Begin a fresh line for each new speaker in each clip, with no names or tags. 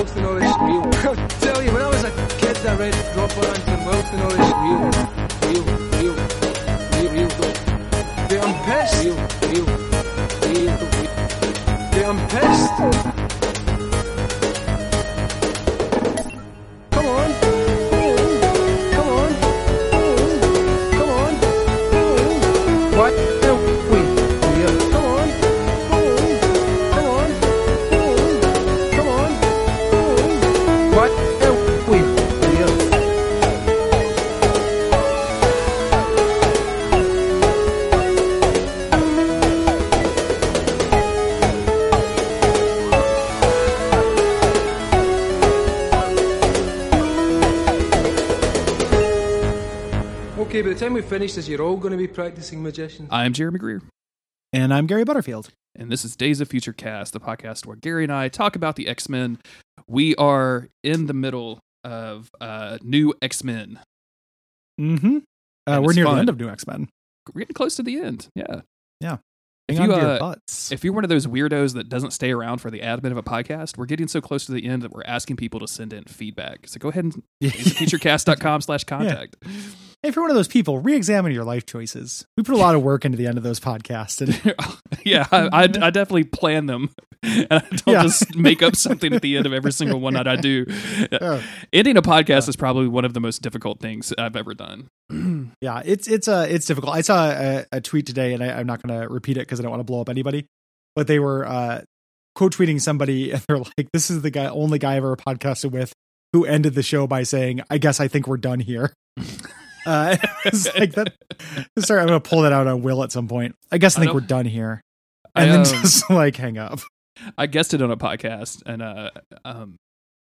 and all this real. I tell you, when I was a kid, I read Dropper and the time we finish this, you're all going to be practicing magicians.
I'm Jeremy Greer,
And I'm Gary Butterfield.
and this is Days of Future Cast, the podcast where Gary and I talk about the X Men. We are in the middle of uh, new X Men.
Mm-hmm. Uh, we're near
fun.
the end of New X Men.
We're getting close to the end. Yeah.
Hang
If
on
you,
your
uh,
butts.
if you're one of those weirdos that doesn't stay around for the admin of a podcast, we're getting so close to the end that we're asking people to send in feedback. So go ahead and futurecast.com slash contact.
If you're one of those people, re-examine your life choices. We put a lot of work into the end of those podcasts, and
yeah, I, I, I definitely plan them. And I don't
Yeah.
just make up something at the end of every single one that I do.
Oh.
Ending a podcast is probably one of the most difficult things I've ever done.
yeah, it's it's uh it's difficult. I saw a, a tweet today, and I, I'm not going to repeat it because I don't want to blow up anybody. But they were uh quote tweeting somebody, and they're like, "This is the guy, only guy I've ever podcasted with who ended the show by saying, "I guess I think we're done here." Uh, like that. Sorry, I'm gonna pull that out on Will at some point. I guess I
I
think
don't-
we're done here,
I,
and then
um,
just like hang up.
I guessed it on a podcast, and uh, um,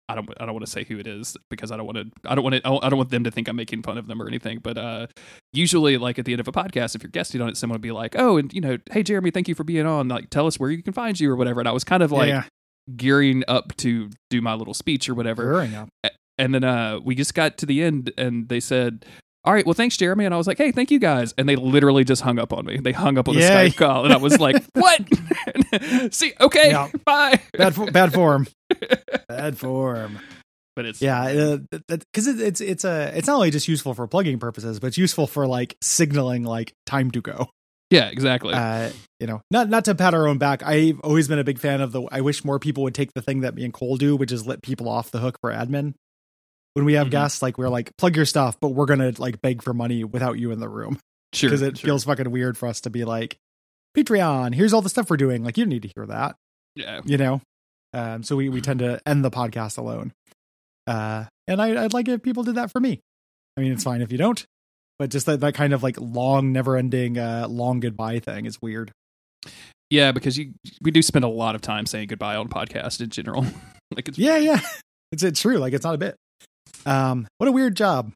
I don't, I don't want to say who it is because I don't want to, I don't want to, I don't want them to think I'm making fun of them or anything. But uh, usually, like at the end of a podcast, if you're guesting on it, someone would be like, "Oh, and you know, hey Jeremy, thank you for being on. Like, tell us where you can find you or whatever." And I was kind of like
yeah,
gearing up to do my little speech or whatever.
hurrying up.
And then uh, we just got to the end, and they said. All right, well, thanks, Jeremy. And I was like, hey, thank you guys. And they literally just hung up on me. They hung up on the
Yay.
Skype call. And I was like, what? See, okay,
Yeah.
bye.
Bad fo- bad form. bad form.
But it's
Yeah, because it, it's it's a it's not only just useful for plugging purposes, but it's useful for like signaling like time to go.
Yeah, exactly.
Uh, you know, not not to pat our own back. I've always been a big fan of the. I wish more people would take the thing that me and Cole do, which is let people off the hook for admin. When we have
Mhm.
guests, like we're like plug your stuff, but we're gonna like beg for money without you in the room
sure.
because it
sure.
feels fucking weird for us to be like Patreon. Here's all the stuff we're doing. Like you need to hear that.
yeah.
you know um so we we tend to end the podcast alone uh and I, i'd like if people did that for me i mean it's fine if you don't but just that, that kind of like long never ending uh long goodbye thing is weird
Yeah, because you we do spend a lot of time saying goodbye on podcast in general. like it's
yeah yeah it's it's true like it's not a bit um what a weird job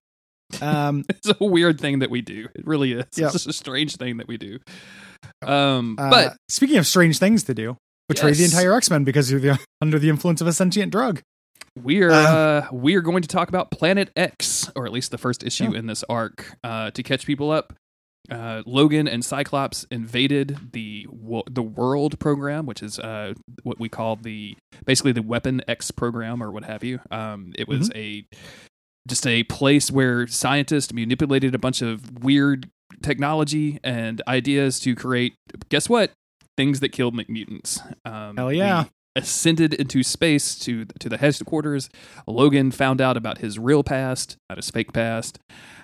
um
it's a weird thing that we do. It really is.
Yeah.
It's just a strange thing that we do. Um
uh,
but
speaking of strange things to do betray the entire x-men because you're the, under the influence of a sentient drug
we're
uh,
uh, we're going to talk about Planet X, or at least the first issue
Yeah.
in this arc. Uh to catch people up. Uh, Logan and Cyclops invaded the wo- the World program, which is uh, what we call the basically the Weapon X program or what have you. Um, it was a just a place where scientists manipulated a bunch of weird technology and ideas to create. Guess what? Things that killed mutants. Um,
Hell yeah.
Ascended into space to to the headquarters. Logan found out about his real past, not his fake past,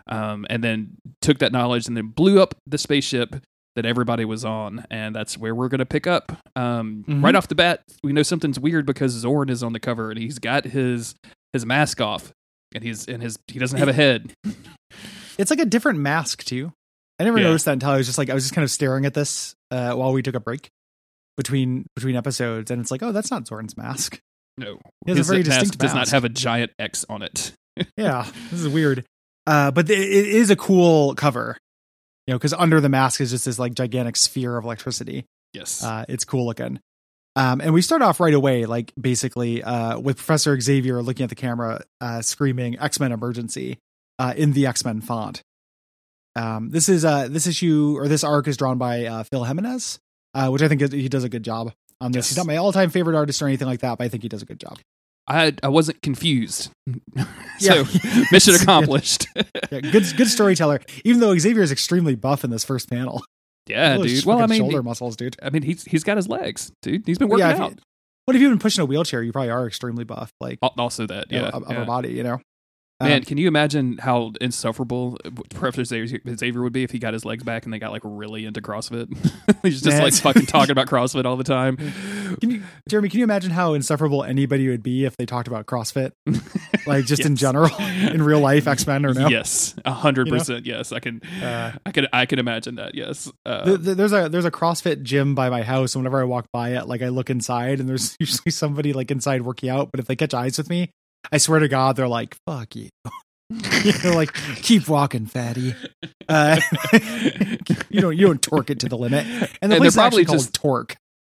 um, and then took that knowledge and then blew up the spaceship that everybody was on, and that's where we're going to pick up. Um,
Mhm.
Right off the bat, we know something's weird because Xorn is on the cover and he's got his his mask off, and he's and his he doesn't have a head.
it's like a different mask too. I never
Yeah.
noticed that until I was just like I was just kind of staring at this uh, while we took a break between between episodes, and it's like, oh, that's not Xorn's mask.
No,
He has a very
mask
distinct
does not have a giant X on it.
Yeah, this is weird. Uh, but it, it is a cool cover, you know, because under the mask is just this like gigantic sphere of electricity.
Yes,
Uh, it's cool looking. Um, and we start off right away, like basically uh, with Professor Xavier looking at the camera, uh, screaming "X Men Emergency" uh, in the X Men font. Um, this is uh, this issue or this arc is drawn by uh, Phil Jimenez, uh, which I think he does a good job on this.
Yes.
He's not my all time favorite artist or anything like that, but I think he does a good job.
I I wasn't confused.
Yeah.
so mission accomplished.
Yeah, good good storyteller. Even though Xavier is extremely buff in this first panel.
yeah, dude. Well, I mean,
shoulder muscles, dude.
I mean, he's he's got his legs, dude. He's been working
Yeah, you-
out.
What if you've been pushing a wheelchair? You probably are extremely buff, like
Also, that
you know,
yeah,
of a body. You know,
Man,
Um,
can you imagine how insufferable Professor Xavier, Xavier would be if he got his legs back and they got like really into CrossFit? He's just
Man,
like fucking talking about CrossFit all the time.
Can you, Jeremy? Can you imagine how insufferable anybody would be if they talked about CrossFit, like just in general, in real life, X Men or no?
Yes, a hundred
You know?
percent. Yes, I can.
Uh,
I can. I can imagine that. Yes. Uh,
Th- th- there's a there's a CrossFit gym by my house, and whenever I walk by it, like I look inside, and there's usually somebody like inside working out. But if they catch eyes with me, I swear to God, they're like, "Fuck you." they're like, "Keep walking, fatty." Uh, you don't you don't torque it to the limit, and the
And they're probably just-
torque.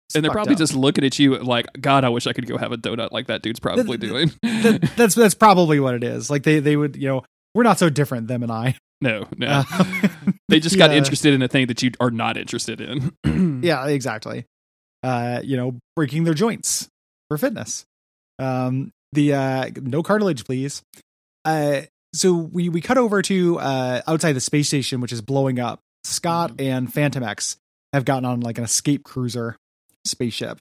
It's
and they're probably
up.
just looking at you like, God, I wish I could go have a donut like that dude's probably
Th-
doing.
That- that's that's probably what it is. Like they they would you know we're not so different them and I.
no, no.
Uh,
they just got
yeah.
interested in a thing that you are not interested in.
yeah exactly uh you know breaking their joints for fitness um the uh no cartilage please uh so we we cut over to uh outside the space station which is blowing up scott and fantomex have gotten on like an escape cruiser spaceship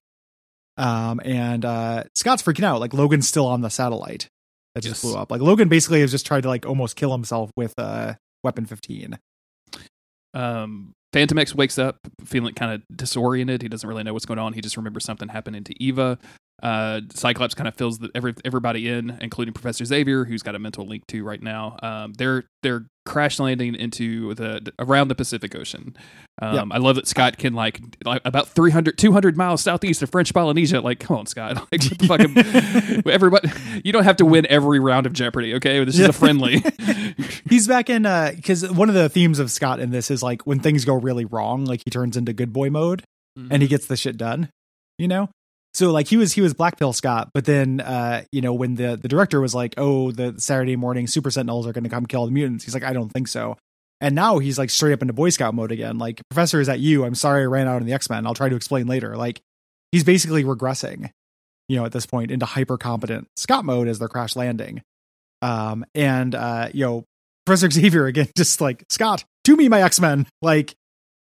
um and uh scott's freaking out like logan's still on the satellite that just
Yes.
blew up like logan basically has just tried to like almost kill himself with uh weapon 15
um, Fantomex wakes up feeling kind of disoriented. He doesn't really know what's going on. He just remembers something happening to Eva. Uh, Cyclops kind of fills the, every, everybody in, including Professor Xavier, who's got a mental link to right now. Um, they're they're crash landing into the around the Pacific Ocean. Um,
Yep.
I love that Scott can like, like about 300, 200 miles southeast of French Polynesia. Like, come on, Scott. Like, what the fuck? Everybody, you don't have to win every round of Jeopardy. Okay, this is
Yeah.
a friendly.
He's back in uh because one of the themes of Scott in this is like when things go really wrong, like he turns into good boy mode and he gets the shit done. You know? So like he was he was Black Pill Scott, but then uh, you know, when the the director was like, Oh, the Saturday morning super sentinels are gonna come kill the mutants, he's like, I don't think so. And now he's like straight up into Boy Scout mode again. Like, Professor, is that you? I'm sorry I ran out in the X-Men. I'll try to explain later. Like he's basically regressing, you know, at this point into hyper competent Scott mode as they're crash landing. Um, and uh, you know, Professor Xavier again, just like Scott, to me, my X Men, like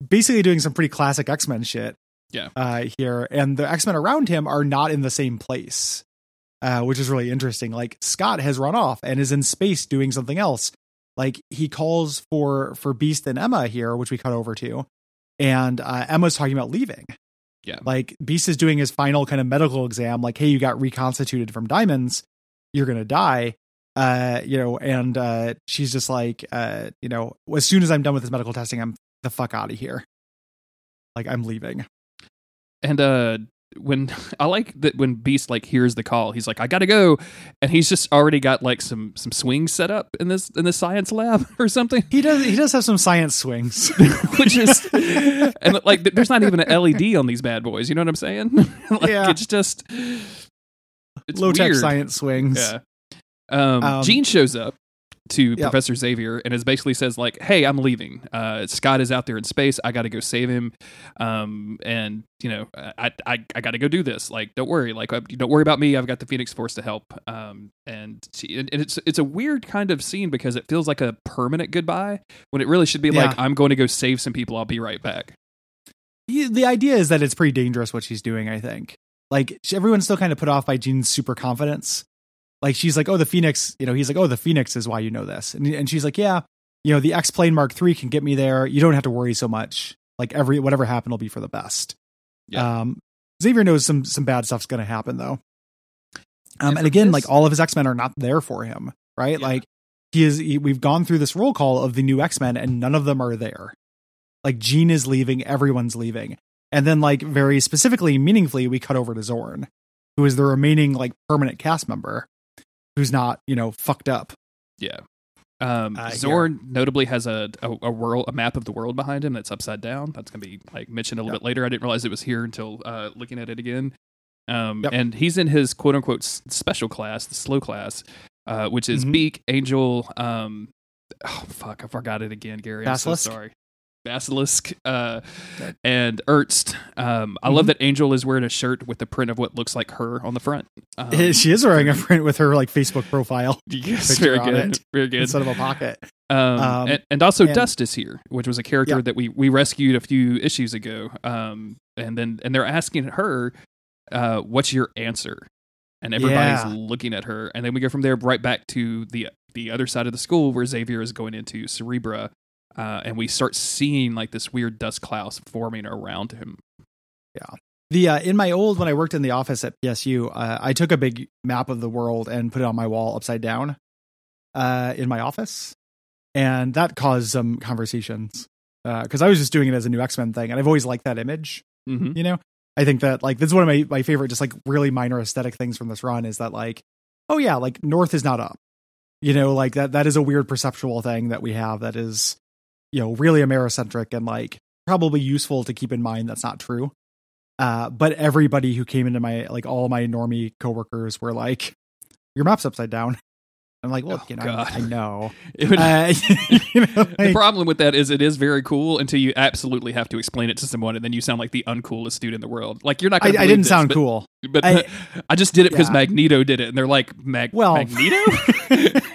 basically doing some pretty classic X Men shit.
Yeah.
uh, here, and the X Men around him are not in the same place, uh, which is really interesting. Like Scott has run off and is in space doing something else. Like he calls for for Beast and Emma here, which we cut over to, and uh, Emma's talking about leaving.
Yeah.
like Beast is doing his final kind of medical exam. Like, hey, you got reconstituted from diamonds, you're gonna die uh you know and uh she's just like uh you know as soon as i'm done with this medical testing i'm the fuck out of here like i'm leaving
And uh when I like that when Beast like hears the call, he's like, I gotta go. And he's just already got like some some swings set up in this in the science lab or something.
he does he does have some science swings
Which is and like there's not even an LED on these bad boys, you know what I'm saying? like
Yeah.
it's just it's
low tech science swings
Yeah. Um,
Um,
Jean shows up to
Yep.
Professor Xavier and is basically says like, "Hey, I'm leaving. Uh, Scott is out there in space. I got to go save him. Um, and you know, I I, I got to go do this. Like, don't worry. Like, uh, don't worry about me. I've got the Phoenix Force to help. Um, and she, and and it's it's a weird kind of scene because it feels like a permanent goodbye when it really should be like, I'm going to go save some people. I'll be right back.
The idea is that it's pretty dangerous what she's doing i think like everyone's still kind of put off by jean's super confidence like she's like oh the phoenix you know he's like oh the phoenix is why you know this. And, and she's like yeah you know the x plane mark 3 can get me there. You don't have to worry so much. Like every whatever happened will be for the best.
Yeah.
um xavier knows some some bad stuff's gonna happen though. Um
And
and again
this-
like all of his x-men are not there for him right?
Yeah.
like he is he, we've gone through this roll call of the new x-men and none of them are there. Like Jean is leaving, everyone's leaving. And then like very specifically, meaningfully, we cut over to Xorn, who is the remaining like permanent cast member who's not, you know, fucked up.
Yeah. Um,
Uh,
Xorn notably has a, a a world a map of the world behind him that's upside down. That's gonna be like mentioned a little
Yep.
bit later. I didn't realize it was here until uh, looking at it again. Um,
Yep.
and he's in his quote unquote special class, the slow class, uh, which is
Mhm.
Beak, Angel. Um, oh fuck, I forgot it again, Gary. I'm so sorry. Basilisk, uh, and Ernst. Um, I love
Mhm.
that Angel is wearing a shirt with the print of what looks like her on the front. Um,
she is wearing a print with her like Facebook profile
yes, very good,
it
very good.
instead of a pocket.
Um,
Um,
and, and also
and-
Dust is here, which was a character
Yeah.
that we we rescued a few issues ago. Um, and then and they're asking her, uh, "What's your answer?" And everybody's
Yeah.
looking at her, and then we go from there right back to the the other side of the school where Xavier is going into Cerebra, uh, and we start seeing like this weird dust cloud forming around him. Yeah.
The uh, in my old when I worked in the office at PSU, uh, I took a big map of the world and put it on my wall upside down uh, in my office, and that caused some conversations because I was just doing it as a new X Men thing, and I've always liked that image.
hmm
You know, I think that like this is one of my my favorite, just like really minor aesthetic things from this run is that like, oh yeah, like North is not up. You know, like that that is a weird perceptual thing that we have that is, you know, really Americentric and like probably useful to keep in mind that's not true. Uh, but everybody who came into my like all my normie coworkers were like, "Your map's upside down." I'm like, look,
Oh,
you know. I, I know.
Would,
Uh, you know,
the problem with that is it is very cool until you absolutely have to explain it to someone, and then you sound like the uncoolest dude in the world. Like you're not.
I,
Gonna
I didn't
this,
sound
but-
cool.
But
I-
I, just did it because
Yeah.
Magneto did it, and they're like, Mag-
Well-
Magneto.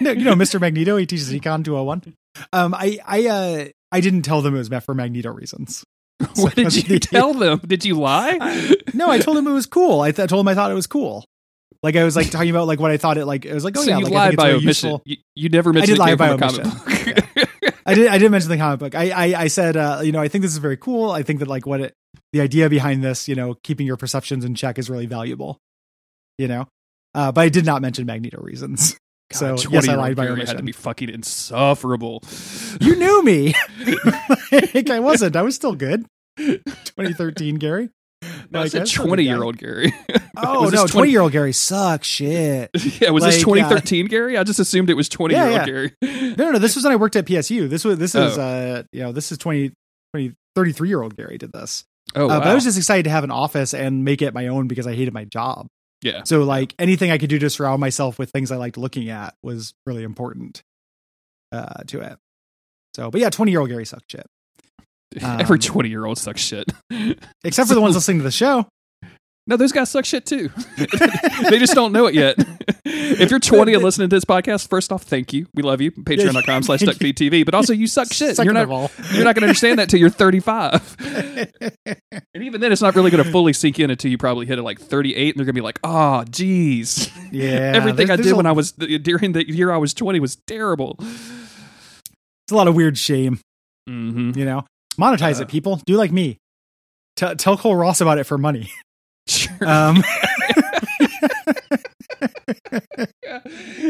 no, you know, Mr. Magneto, he teaches Econ 201. Um, I, I, uh, I didn't tell them it was meant for Magneto reasons.
what did you tell them? Did you lie?
No, I told them it was cool. I, th- I told them I thought it was cool. Like I was like talking about like what I thought it like. It was like, oh
so
yeah,
you
like, I
lied by omission.
useful.
You, you never mentioned I
did
it
lie
came
by
from a comic book.
I did. I did mention the comic book. I, I, I said, uh, you know, I think this is very cool. I think that like what it, the idea behind this, you know, keeping your perceptions in check is really valuable. You know, uh, but I did not mention Magneto reasons. So
God,
yes, I
20-year-old
lied by
Gary had to be fucking insufferable.
You knew me. like I wasn't. I was still good. 2013, Gary.
No, I said
a
twenty year old Gary.
Oh no,
20
20 year old Gary sucks shit.
yeah, was this
Like, uh,
2013 Gary? I just assumed it was 20 year old. Gary.
No, no, no. This was when I worked at PSU. This was this is
Oh.
uh you know this is 20, 20 33 year old Gary did this.
Oh,
uh,
wow.
But I was just excited to have an office and make it my own because I hated my job.
Yeah.
So like anything I could do to surround myself with things I liked looking at was really important uh to it. So, but yeah, twenty year old Gary sucks shit.
Every
um,
20 year old sucks shit.
Except for the ones listening to the show.
No, those guys suck shit too. they just don't know it yet. if you're 20 and listening to this podcast, first off, thank you. We love you. Patreon.com slash duckfeedtv. But also, you suck shit.
Second
You're not, you're not going to understand that till you're 35. And even then, it's not really going to fully sink in until you probably hit it like 38, and they're going to be like, "Oh, geez,
yeah.
everything I did when I was during the year I was 20 was terrible."
It's a lot of weird shame,
hmm
you know. Monetize
Uh,
it, people. Do like me. Tell tell Cole Ross about it for money.
Sure.
Um,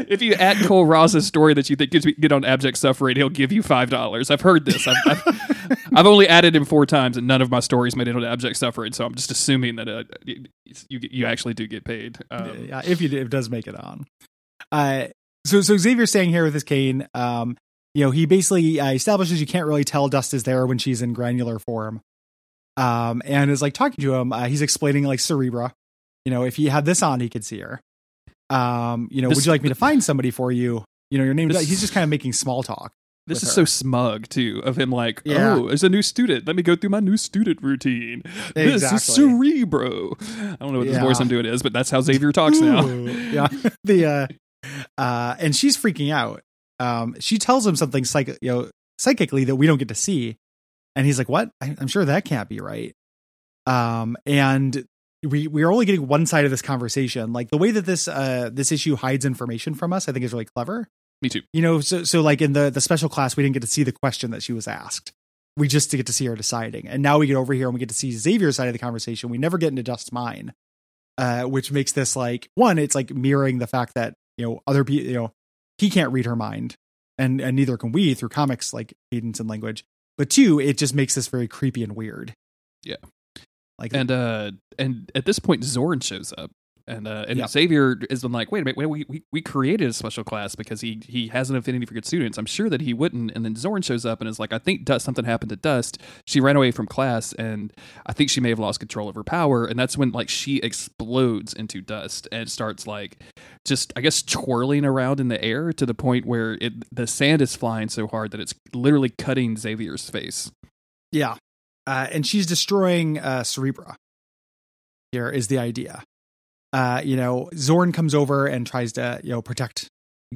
if you at Cole Ross's story that you think gets get on abject suffering, he'll give you five dollars. I've heard this. I've, I've, I've only added him four times, and none of my stories made it on abject suffering. So I'm just assuming that uh, you you actually do get paid. Um,
yeah, if you do, it does make it on. Uh, so so Xavier's staying here with his cane. Um, you know, he basically uh, establishes you can't really tell Dust is there when she's in granular form. Um, and is like talking to him. Uh, he's explaining like Cerebra. You know, if he had this on, he could see her. Um, you know,
This-
would you like me to find somebody for you? You know, your name.
This-
He's just kind of making small talk.
This is
her.
so smug too of him like,
Yeah.
oh, as a new student, let me go through my new student routine. This is
Exactly.
Cerebro. I don't know what this
Yeah.
voice I'm doing is, but that's how Xavier talks now.
Yeah. the uh uh and she's freaking out. Um she tells him something psych you know psychically that we don't get to see. And he's like, What? I'm sure that can't be right. Um and we we're only getting one side of this conversation. Like the way that this uh this issue hides information from us, I think is really clever.
Me too.
You know, so so like in the the special class, we didn't get to see the question that she was asked. We just get to see her deciding, and now we get over here and we get to see Xavier's side of the conversation. We never get into Dust's mine, uh, which makes this like one. It's like mirroring the fact that you know other people, you know, he can't read her mind, and and neither can we through comics like cadence and language. But two, it just makes this very creepy and weird.
Yeah.
like
And uh and at this point Xorn shows up. And uh and
Yep.
Xavier is been like, wait a minute, wait, we, we we created a special class because he he has an affinity for good students. I'm sure that he wouldn't. And then Xorn shows up and is like, I think Dust something happened to Dust. She ran away from class and I think she may have lost control of her power. And that's when like she explodes into dust and starts like just I guess twirling around in the air to the point where it the sand is flying so hard that it's literally cutting Xavier's face.
Yeah. Uh, and she's destroying uh, Cerebra. Here is the idea. Uh, you know, Xorn comes over and tries to, you know, protect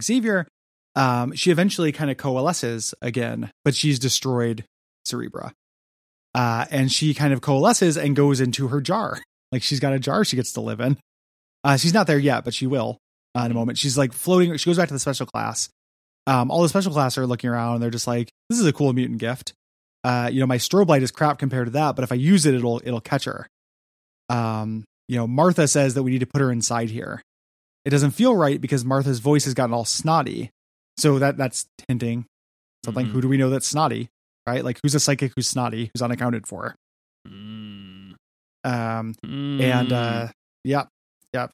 Xavier. Um, she eventually kind of coalesces again, but she's destroyed Cerebra. Uh, and she kind of coalesces and goes into her jar. Like she's got a jar she gets to live in. Uh, she's not there yet, but she will uh, in a moment. She's like floating. She goes back to the special class. Um, all the special class are looking around and they're just like, this is a cool mutant gift. Uh, you know, my strobe light is crap compared to that, but if I use it, it'll, it'll catch her. Um, you know, Martha says that we need to put her inside here. It doesn't feel right because Martha's voice has gotten all snotty. So that that's hinting something.
Mhm.
Who do we know that's snotty? Right? Like who's a psychic who's snotty, who's unaccounted for?
Mm.
Um,
Mm.
and uh, yep, yep.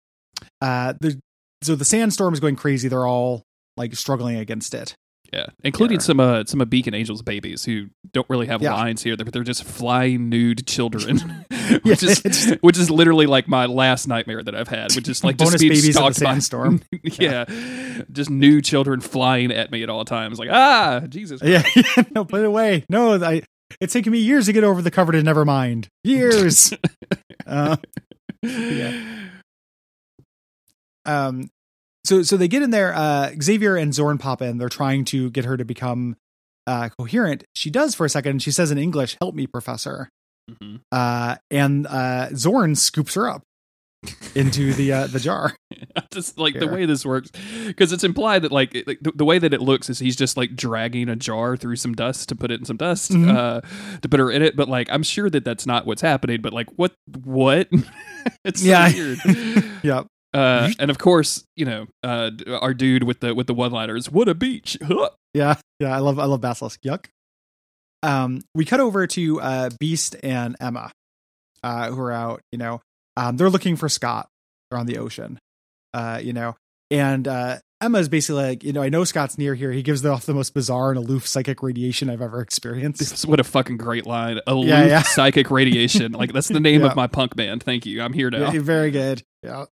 Uh, the so the sandstorm is going crazy. They're all like struggling against it.
Yeah, including
Yeah.
some uh, some of Beak and Angel's babies who don't really have
Yeah.
lines here, but they're just flying nude children,
Yeah,
which is which is literally like my last nightmare that I've had, which is like just being
babies at the
stalked by-
sandstorm.
yeah, just new children flying at me at all times, like ah, Jesus,
Yeah, no, put it away. No, I. It's taken me years to get over the cover to never mind. Years. uh, Yeah. um so so they get in there uh xavier and xorn pop in. They're trying to get her to become uh coherent. She does for a second. She says in english help me professor.
Mhm.
uh and uh xorn scoops her up into the uh the jar.
Just like the way this works because it's implied that like, it- like the, the way that it looks is he's just like dragging a jar through some dust to put it in some dust
Mhm.
uh to put her in it. But like i'm sure that that's not what's happening. But like what what? It's
Yeah.
weird.
Yep
uh and of course you know uh our dude with the with the one liners what a beach.
Yeah yeah i love i love basilisk. Yuck. Um we cut over to uh beast and emma uh who are out you know um they're looking for scott. They're on the ocean uh you know and uh emma's basically like you know i know scott's near here. He gives off the most bizarre and aloof psychic radiation i've ever experienced.
What a fucking great line. Aloof
Yeah, yeah.
psychic radiation. Like that's the name
Yeah.
of my punk band. Thank you. I'm here now.
Very good. Yeah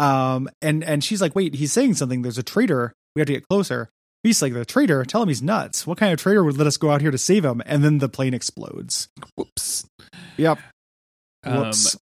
um and and she's like wait he's saying something. There's a traitor. We have to get closer. Beast's like the traitor? Tell him he's nuts. What kind of traitor would let us go out here to save him? And then the plane explodes.
Whoops.
Yep.
Um,
whoops.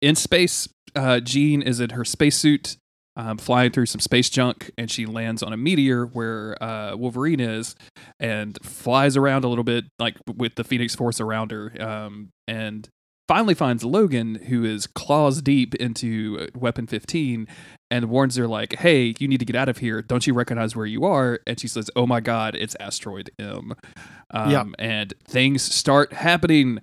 in space, uh, Jean is in her spacesuit, um, flying through some space junk, and she lands on a meteor where uh, Wolverine is, and flies around a little bit, like with the Phoenix Force around her, um, and finally finds Logan, who is claws deep into uh, Weapon 15, and warns her like, "Hey, you need to get out of here. Don't you recognize where you are?" And she says, "Oh my God, it's Asteroid M." Um,
Yeah.
and things start happening.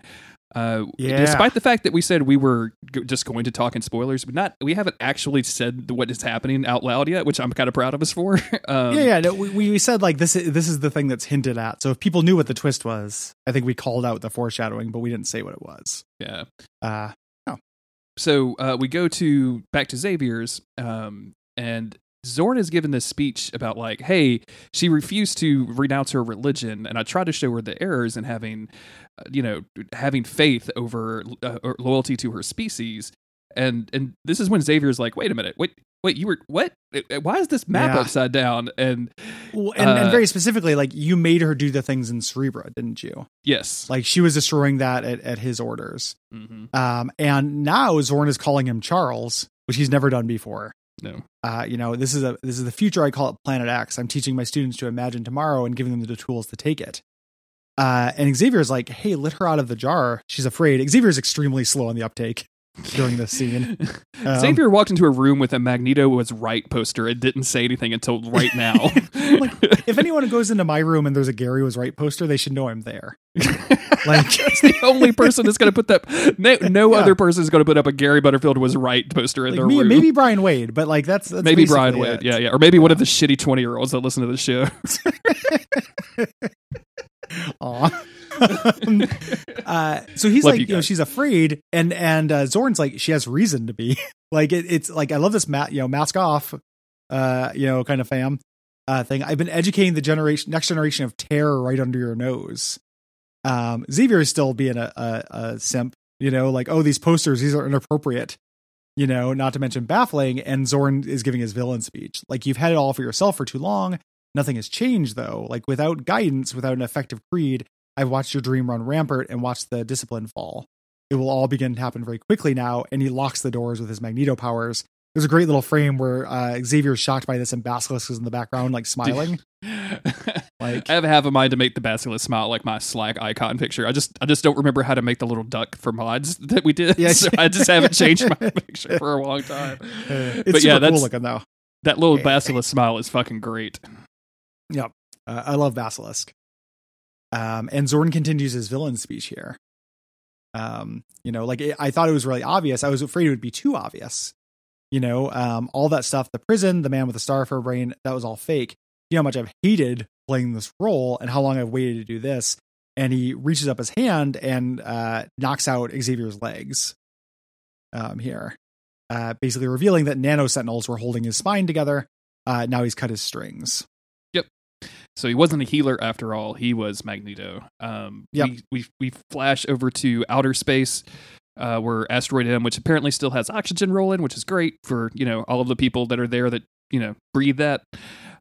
Uh,
Yeah.
Despite the fact that we said we were g- just going to talk in spoilers, but not we haven't actually said what is happening out loud yet, which I'm kind of proud of us for. um,
yeah, yeah. No, we, we said like this. Is, this is the thing that's hinted at. So if people knew what the twist was, I think we called out the foreshadowing, but we didn't say what it was.
yeah.
Uh,
So uh, we go to back to Xavier's, um, and Xorn is given this speech about like, hey, she refused to renounce her religion, and I tried to show her the errors in having, uh, you know, having faith over uh, loyalty to her species. And and this is when Xavier's like, wait a minute, wait, wait, you were what? Why is this map
Yeah.
upside down? And
well, and, and
Uh,
very specifically, like you made her do the things in Cerebra, didn't you?
yes,
Like she was destroying that at, at his orders.
hmm
Um, and now Xorn is calling him Charles, which he's never done before.
No,
Uh, you know, this is a this is the future. I call it Planet X. I'm teaching my students to imagine tomorrow and giving them the tools to take it. Uh, and Xavier's like, "Hey, let her out of the jar." She's afraid. Xavier's extremely slow on the uptake during this scene. Um,
Xavier walked into a room with a Magneto was right poster and didn't say anything until right now.
Like, if anyone goes into my room and there's a Gary was right poster, they should know I'm there. Like,
That's the only person that's going to put that. No, no
Yeah.
other person is going to put up a Gary Butterfield was right poster in
like
their
me,
room.
maybe Brian Wade, but like that's, that's
Maybe Brian Wade,
it.
yeah, yeah, or maybe one of the shitty twenty year olds that listen to the show.
Aw. Um, uh, so he's
Love
like,
you
you, know, she's afraid, and and uh, Xorn's like, she has reason to be. like it, it's like I love this mat, you know, mask off, uh, you know, kind of fam uh, thing. I've been educating the generation, next generation of terror right under your nose. Um, Xavier is still being a, a, a simp, you know, like oh these posters, these are inappropriate. You know, not to mention baffling, and Xorn is giving his villain speech. Like, you've had it all for yourself for too long. Nothing has changed, though. Like, without guidance, without an effective creed, I've watched your dream run rampant and watched the discipline fall. It will all begin to happen very quickly now. And he locks the doors with his magneto powers. There's a great little frame where uh, Xavier's shocked by this and Basilisk is in the background, like smiling.
like I have half a mind to make the basilisk smile like my Slack icon picture. I just I just don't remember how to make the little duck for mods that we did. Yeah, so I just haven't changed my picture for a long time.
It's but yeah, that's cool looking though.
That little basilisk smile is fucking great.
Yep, uh, I love basilisk. Um, and Xorn continues his villain speech here. Um, you know, like it, I thought it was really obvious. I was afraid it would be too obvious. You know, um, all that stuff, the prison, the man with the star for a brain, that was all fake. You know how much I've hated playing this role and how long I've waited to do this. And he reaches up his hand and uh, knocks out Xavier's legs um, here, uh, basically revealing that nano sentinels were holding his spine together. Uh, now he's cut his strings.
So he wasn't a healer after all. He was Magneto. Um,
yep.
we, we, we flash over to outer space, uh, where Asteroid M, which apparently still has oxygen rolling, which is great for you know all of the people that are there that you know breathe that.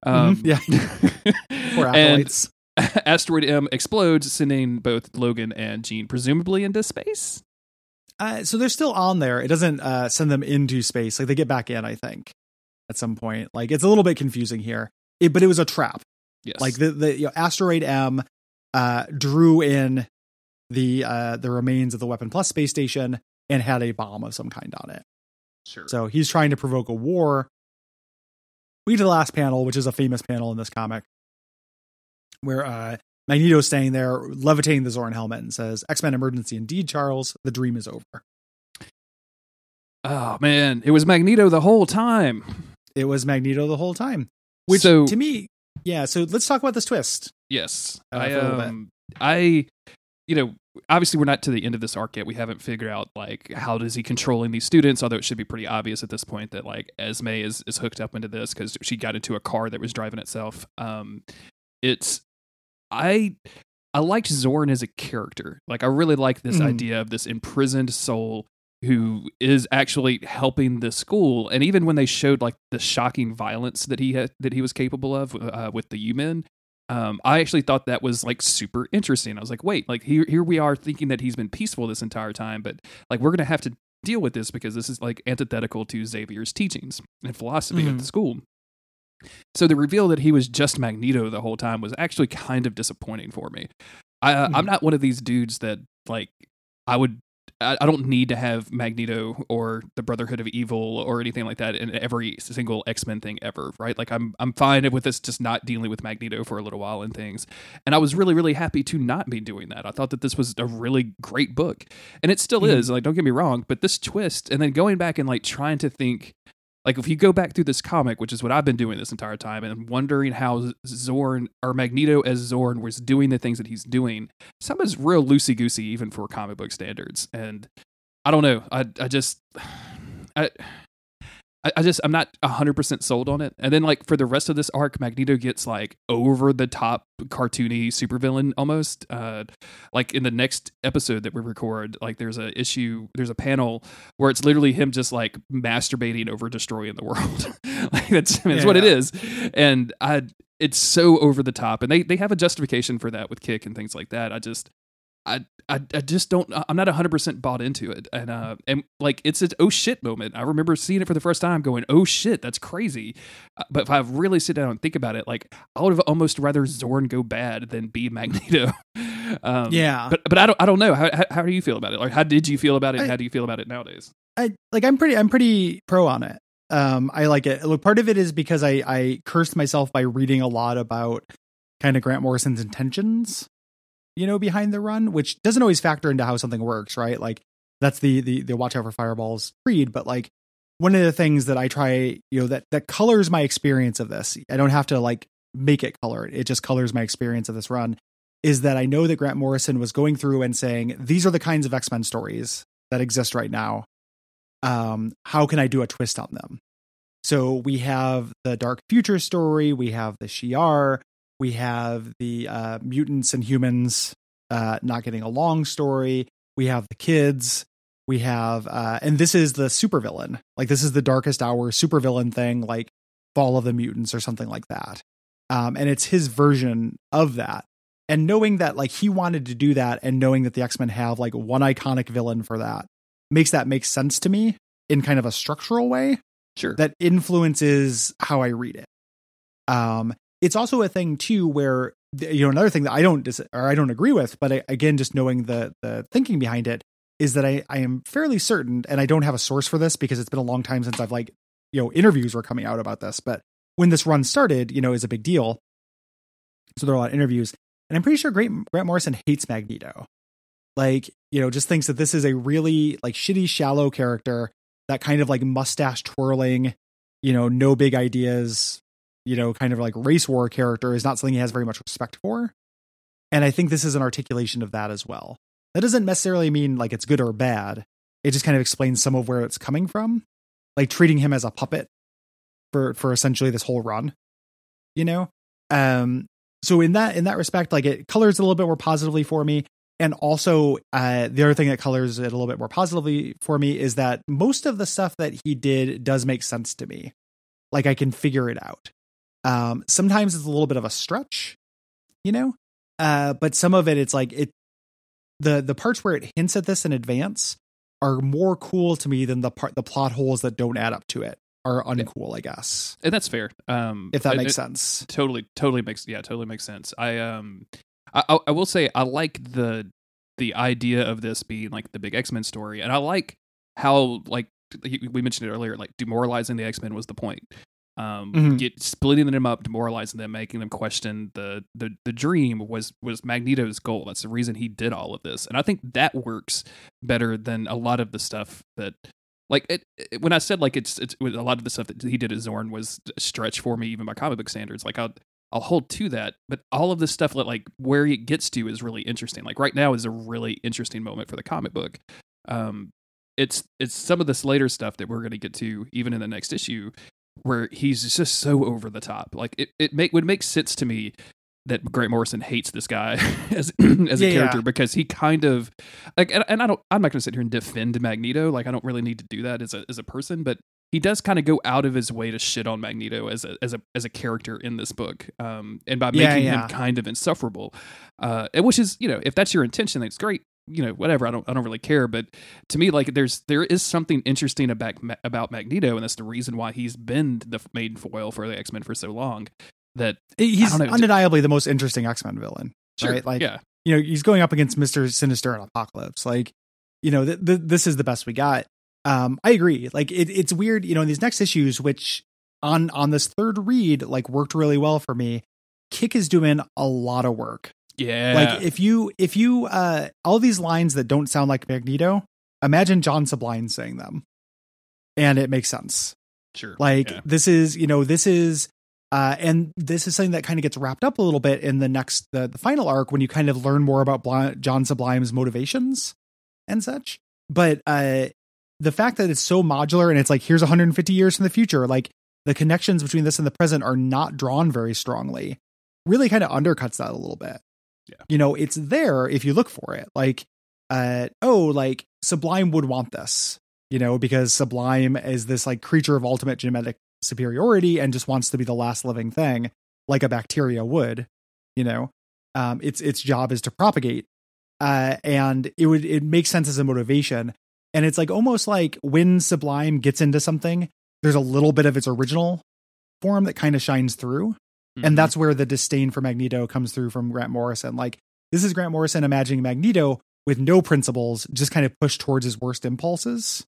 Mm-hmm. Um, mm-hmm. Yeah.
and Asteroid M explodes, sending both Logan and Jean presumably into space.
Uh, so they're still on there. It doesn't uh, send them into space. Like they get back in, I think, at some point. Like it's a little bit confusing here. It, but it was a trap.
Yes.
Like the the you know, asteroid M uh, drew in the uh, the remains of the Weapon Plus space station and had a bomb of some kind on it.
Sure.
So he's trying to provoke a war. We get to the last panel, which is a famous panel in this comic, where uh, Magneto's standing there levitating the Xorn helmet and says, X Men emergency indeed, Charles. The dream is over.
Oh, man. It was Magneto the whole time.
It was Magneto the whole time. Which so, to me yeah, so let's talk about this twist.
Yes, uh, I um, I, you know, obviously we're not to the end of this arc yet. We haven't figured out like how does he controlling these students. Although it should be pretty obvious at this point that like Esme is is hooked up into this because she got into a car that was driving itself. Um, it's I I liked Xorn as a character. Like I really like this mm. idea of this imprisoned soul who is actually helping the school and even when they showed like the shocking violence that he had that he was capable of uh, with the U-Men um, I actually thought that was like super interesting. I was like, wait, like here here we are thinking that he's been peaceful this entire time, but like we're gonna have to deal with this because this is like antithetical to Xavier's teachings and philosophy mm-hmm. at the school. So the reveal that he was just Magneto the whole time was actually kind of disappointing for me. I, mm-hmm. I'm not one of these dudes that like I would I, I don't need to have Magneto or the Brotherhood of Evil or anything like that in every single X Men thing ever, right? Like I'm I'm fine with this just not dealing with Magneto for a little while and things. And I was really really happy to not be doing that. I thought that this was a really great book, and it still mm-hmm. is. Like don't get me wrong, but this twist and then going back and like trying to think like if you go back through this comic, which is what I've been doing this entire time, and wondering how Xorn or Magneto as Xorn was doing the things that he's doing, some is real loosey goosey even for comic book standards. And I don't know. I I just I I, I just I'm not hundred percent sold on it. And then like for the rest of this arc, Magneto gets like over the top cartoony supervillain almost. Uh, like in the next episode that we record, like there's a issue, there's a panel where it's literally him just like masturbating over destroying the world. like that's, that's yeah. what it is. And I it's so over the top and they they have a justification for that with kick and things like that i just I, I, I just don't I'm not 100% bought into it. And uh and like it's an oh shit moment. I remember seeing it for the first time going oh shit that's crazy. Uh, but if I really sit down and think about it like I would have almost rather Xorn go bad than be Magneto.
Um, yeah.
but but I don't I don't know. How, how, how do you feel about it? Like how did you feel about it I, how do you feel about it nowadays?
I like I'm pretty I'm pretty pro on it. Um I like it. Look part of it is because I I cursed myself by reading a lot about kind of Grant Morrison's intentions you know, behind the run, which doesn't always factor into how something works, right? Like that's the the the watch out for fireballs read, but like one of the things that I try, you know, that that colors my experience of this. I don't have to like make it color. It just colors my experience of this run. Is that I know that Grant Morrison was going through and saying these are the kinds of X Men stories that exist right now. Um, how can I do a twist on them? So we have the Dark Future story, we have the Shi'ar, we have the uh, mutants and humans uh, not getting along story. We have the kids. We have, uh, and this is the supervillain. Like this is the Darkest Hour supervillain thing, like Fall of the Mutants or something like that. Um, and it's his version of that. and knowing that like he wanted to do that and knowing that the X-Men have like one iconic villain for that makes that make sense to me in kind of a structural way
Sure.
that influences how I read it. Um, it's also a thing too where you know another thing that I don't dis- or I don't agree with, but I, again, just knowing the the thinking behind it is that I I am fairly certain, and I don't have a source for this because it's been a long time since I've like you know interviews were coming out about this, but when this run started, you know, is a big deal. So there are a lot of interviews, and I'm pretty sure Grant, Grant Morrison hates Magneto. Like, you know, just thinks that this is a really like shitty, shallow character that kind of like mustache twirling, you know, no big ideas, you know, kind of like race war character is not something he has very much respect for. And I think this is an articulation of that as well. That doesn't necessarily mean like it's good or bad. It just kind of explains some of where it's coming from, like treating him as a puppet for for essentially this whole run. You know, um, so in that in that respect, like it colors a little bit more positively for me. And also, uh, the other thing that colors it a little bit more positively for me is that most of the stuff that he did does make sense to me. Like I can figure it out. Um, sometimes it's a little bit of a stretch, you know, uh, but some of it, it's like it. The the parts where it hints at this in advance are more cool to me than the part the plot holes that don't add up to it are uncool. I guess
and that's fair. Um,
if that
it-
makes
it
sense.
Totally, totally makes yeah, totally makes sense. I um, I, I I will say I like the the idea of this being like the big X Men story, and I like how like we mentioned it earlier, like demoralizing the X Men was the point. Um,
Mhm.
get splitting them up, demoralizing them, making them question the the the dream was was Magneto's goal. That's the reason he did all of this, and I think that works better than a lot of the stuff that like it, it- when I said like it's it's a lot of the stuff that he did at Xorn was a stretch for me even by comic book standards. Like I'll I'll hold to that, but all of this stuff that like where it gets to is really interesting. Like right now is a really interesting moment for the comic book. Um, it's it's some of this later stuff that we're going to get to even in the next issue where he's just so over the top. Like it it make would make sense to me that Grant Morrison hates this guy as as
Yeah,
a
yeah.
character because he kind of like and, and I don't I'm not going to sit here and defend Magneto like I don't really need to do that as a as a person but he does kind of go out of his way to shit on Magneto as a as a as a character in this book um and by making
yeah.
him kind of insufferable uh which is you know if that's your intention that's great you know whatever I don't I don't really care but to me like there's there is something interesting about about Magneto and that's the reason why he's been the main foil for the X-Men for so long that
He's
know.
undeniably the most interesting X Men villain.
sure
Right? Like,
yeah
you know, he's going up against Mister Sinister and Apocalypse. Like, you know, th- th- this is the best we got. Um, I agree. Like, it, it's weird, you know, in these next issues, which on on this third read, like, worked really well for me. Kick is doing a lot of work.
Yeah
Like, if you if you uh all these lines that don't sound like Magneto, imagine John Sublime saying them, and it makes sense.
sure
Like
yeah.
this is, you know, this is uh and this is something that kind of gets wrapped up a little bit in the next the, the final arc when you kind of learn more about Bli- John Sublime's motivations and such. But uh the fact that it's so modular and it's like here's 150 years in the future, like the connections between this and the present are not drawn very strongly. Really kind of undercuts that a little bit.
Yeah.
You know, it's there if you look for it. Like uh oh, like Sublime would want this you know, because Sublime is this like creature of ultimate genetic superiority and just wants to be the last living thing, like a bacteria would, you know. Um, its its job is to propagate, uh, and it would it makes sense as a motivation. And it's like almost like when Sublime gets into something, there's a little bit of its original form that kind of shines through,
Mhm.
and that's where the disdain for Magneto comes through from Grant Morrison. Like this is Grant Morrison imagining Magneto with no principles, just kind of pushed towards his worst impulses.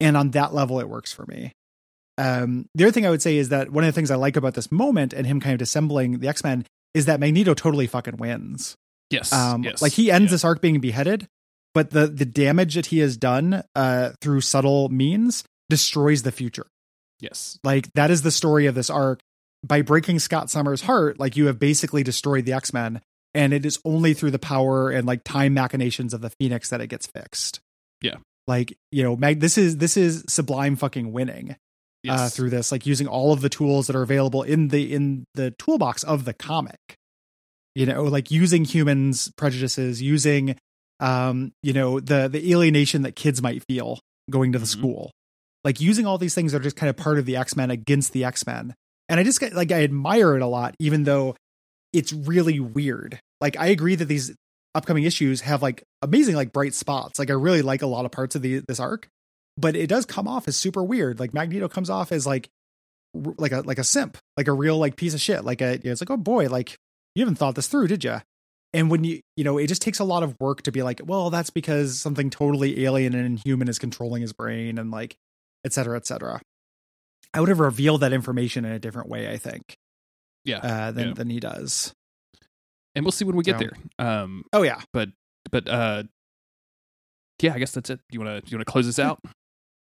And on that level, it works for me. Um, the other thing I would say is that one of the things I like about this moment and him kind of assembling the X Men is that Magneto totally fucking wins.
yes
Um,
yes
like he ends
yeah.
this arc being beheaded, but the the damage that he has done uh, through subtle means destroys the future.
yes
Like that is the story of this arc. By breaking Scott Summers' heart, like you have basically destroyed the X Men, and it is only through the power and like time machinations of the Phoenix that it gets fixed.
Yeah.
like you know, Mag. This is this is Sublime fucking winning
yes
uh, through this, like using all of the tools that are available in the in the toolbox of the comic. You know, like using humans' prejudices, using um, you know, the the alienation that kids might feel going to the
Mhm.
school. Like using all these things that are just kind of part of the X-Men against the X-Men. And I just like I admire it a lot, even though it's really weird. like I agree that these upcoming issues have like amazing like bright spots. Like I really like a lot of parts of the this arc, but it does come off as super weird. Like Magneto comes off as like r- like a like a simp, like a real like piece of shit. Like a it's like oh boy, like you haven't thought this through, did you? And when you you know it just takes a lot of work to be like, well, that's because something totally alien and inhuman is controlling his brain and like et cetera, et cetera. I would have revealed that information in a different way, I think,
Yeah.
uh, than
Yeah.
than he does.
and we'll see when we get
So-
there. Um,
Oh yeah,
but uh, yeah, I guess that's it. You wanna you wanna close this out?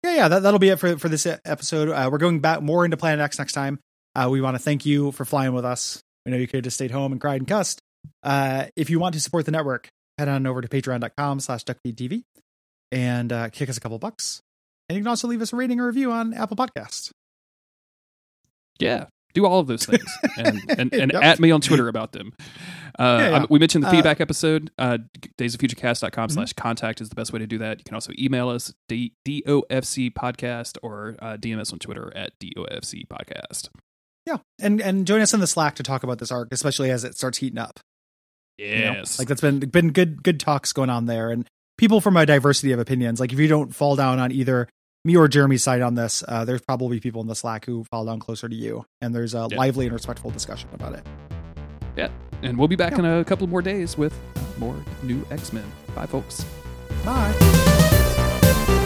yeah, yeah. That that'll be it for for this episode. Uh, we're going back more into Planet X next time. Uh, we want to thank you for flying with us. We know you could have just stayed home and cried and cussed. Uh, if you want to support the network, head on over to patreon.com slash duckfeedtv and uh, kick us a couple bucks. And you can also leave us a rating or review on Apple Podcasts.
Yeah, do all of those things, and and, and
Yep.
at me on Twitter about them. Uh,
Yeah, yeah.
we mentioned the
Uh,
feedback episode. Uh, daysoffuturecast.com
Mhm.
slash contact is the best way to do that. You can also email us D- DOFC podcast or uh, DM us on Twitter at DOFC podcast.
Yeah, and and join us in the Slack to talk about this arc, especially as it starts heating up. you know?
Yes,
like that's been been good good talks going on there, and people from a diversity of opinions. Like if you don't fall down on either me or Jeremy's side on this. Uh, there's probably people in the Slack who fall down closer to you, and there's a
yeah.
lively and respectful discussion about it.
Yeah, and we'll be back
yeah.
in a couple more days with more new X Men. Bye, folks.
Bye.